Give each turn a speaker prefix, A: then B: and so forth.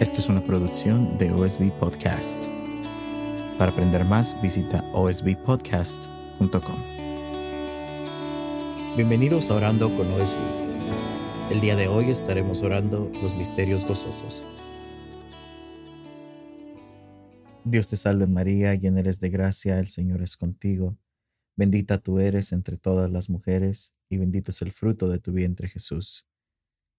A: Esta es una producción de OSB Podcast. Para aprender más, visita osbpodcast.com. Bienvenidos a Orando con OSB. El día de hoy estaremos orando los misterios gozosos. Dios te salve María, llena eres de gracia, el Señor es contigo. Bendita tú eres entre todas las mujeres, y bendito es el fruto de tu vientre Jesús.